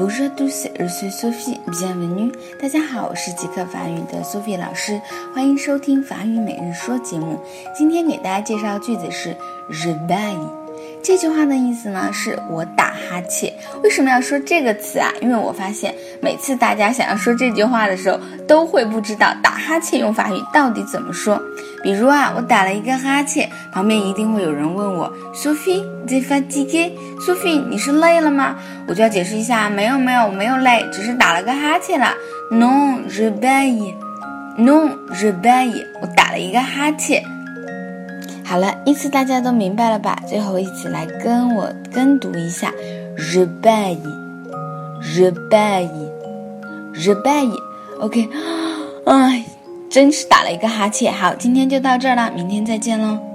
Bonjour tous, je suis Sophie. Bienvenue. 大家好，我是即刻法语的 Sophie 老师，欢迎收听法语每日说节目。今天给大家介绍的句子是 je baille。这句话的意思呢，是我打哈欠。为什么要说这个词啊？因为我发现每次大家想要说这句话的时候，都会不知道打哈欠用法语到底怎么说。比如啊，我打了一个哈欠，旁边一定会有人问我，Sophie，tu fatigué？Sophie，你是累了吗？我就要解释一下，没有没有，我没有累，只是打了个哈欠啦。Non，je baille。Non，je baille。我打了一个哈欠。好了，意思大家都明白了吧？最后一起来跟我跟读一下，je baille，je baille，je baille。OK，哎，真是打了一个哈欠。好，今天就到这儿了，明天再见喽。